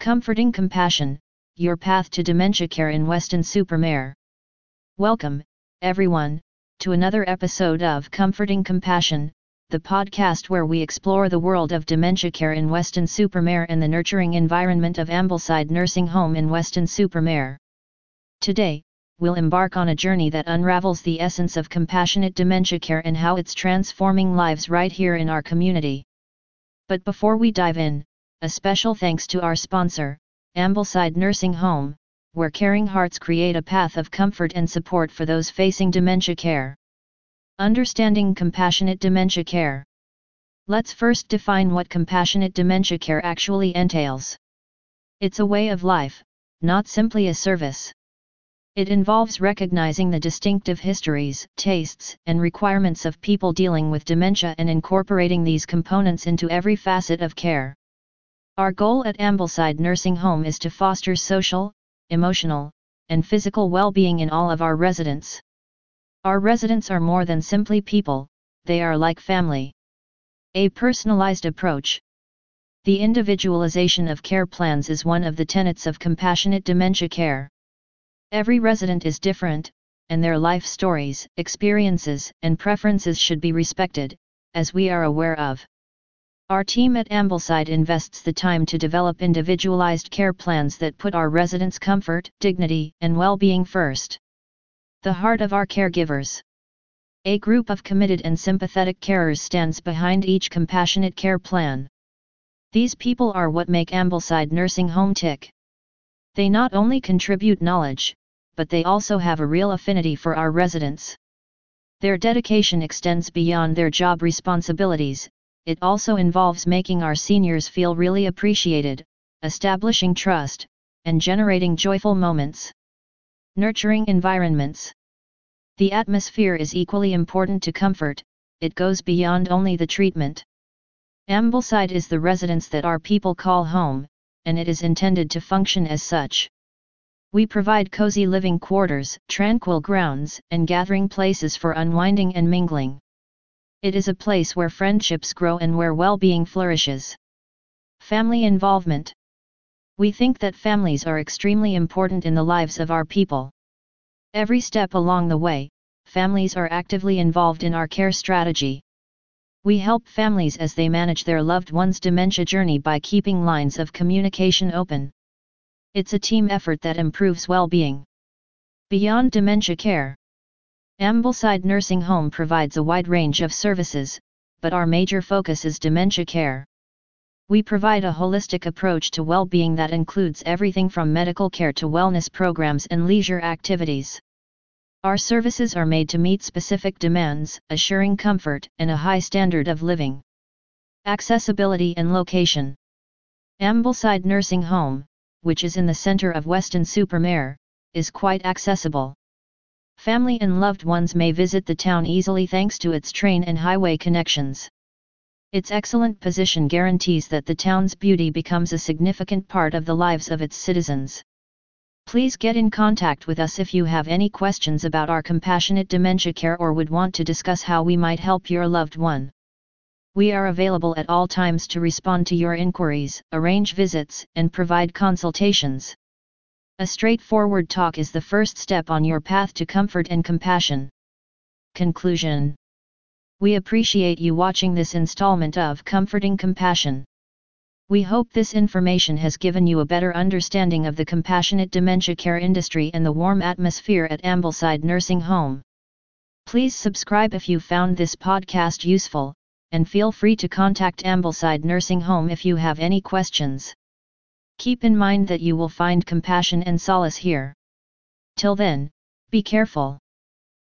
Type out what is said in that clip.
Comforting Compassion, your path to dementia care in Weston-super-Mare. Welcome, everyone, to another episode of Comforting Compassion, the podcast where we explore the world of dementia care in Weston-super-Mare and the nurturing environment of Ambleside Nursing Home in Weston-super-Mare. Today, we'll embark on a journey that unravels the essence of compassionate dementia care and how it's transforming lives right here in our community. But before we dive in, a special thanks to our sponsor, Ambleside Nursing Home, where caring hearts create a path of comfort and support for those facing dementia care. Understanding compassionate dementia care. Let's first define what compassionate dementia care actually entails. It's a way of life, not simply a service. It involves recognizing the distinctive histories, tastes, and requirements of people dealing with dementia and incorporating these components into every facet of care. Our goal at Ambleside Nursing Home is to foster social, emotional, and physical well-being in all of our residents. Our residents are more than simply people, they are like family. A personalized approach. The individualization of care plans is one of the tenets of compassionate dementia care. Every resident is different, and their life stories, experiences, and preferences should be respected, as we are aware of. Our team at Ambleside invests the time to develop individualized care plans that put our residents' comfort, dignity, and well-being first. The heart of our caregivers. A group of committed and sympathetic carers stands behind each compassionate care plan. These people are what make Ambleside Nursing Home tick. They not only contribute knowledge, but they also have a real affinity for our residents. Their dedication extends beyond their job responsibilities, it also involves making our seniors feel really appreciated, establishing trust, and generating joyful moments. Nurturing environments. The atmosphere is equally important to comfort, it goes beyond only the treatment. Ambleside is the residence that our people call home, and it is intended to function as such. We provide cozy living quarters, tranquil grounds, and gathering places for unwinding and mingling. It is a place where friendships grow and where well-being flourishes. Family involvement. We think that families are extremely important in the lives of our people. Every step along the way, families are actively involved in our care strategy. We help families as they manage their loved one's dementia journey by keeping lines of communication open. It's a team effort that improves well-being. Beyond dementia care, Ambleside Nursing Home provides a wide range of services, but our major focus is dementia care. We provide a holistic approach to well-being that includes everything from medical care to wellness programs and leisure activities. Our services are made to meet specific demands, assuring comfort and a high standard of living. Accessibility and location. Ambleside Nursing Home, which is in the center of Weston-super-Mare, is quite accessible. Family and loved ones may visit the town easily thanks to its train and highway connections. Its excellent position guarantees that the town's beauty becomes a significant part of the lives of its citizens. Please get in contact with us if you have any questions about our compassionate dementia care or would want to discuss how we might help your loved one. We are available at all times to respond to your inquiries, arrange visits, and provide consultations. A straightforward talk is the first step on your path to comfort and compassion. Conclusion We appreciate you watching this installment of Comforting Compassion. We hope this information has given you a better understanding of the compassionate dementia care industry and the warm atmosphere at Ambleside Nursing Home. Please subscribe if you found this podcast useful and feel free to contact Ambleside Nursing Home if you have any questions. Keep in mind that you will find compassion and solace here. Till then, be careful.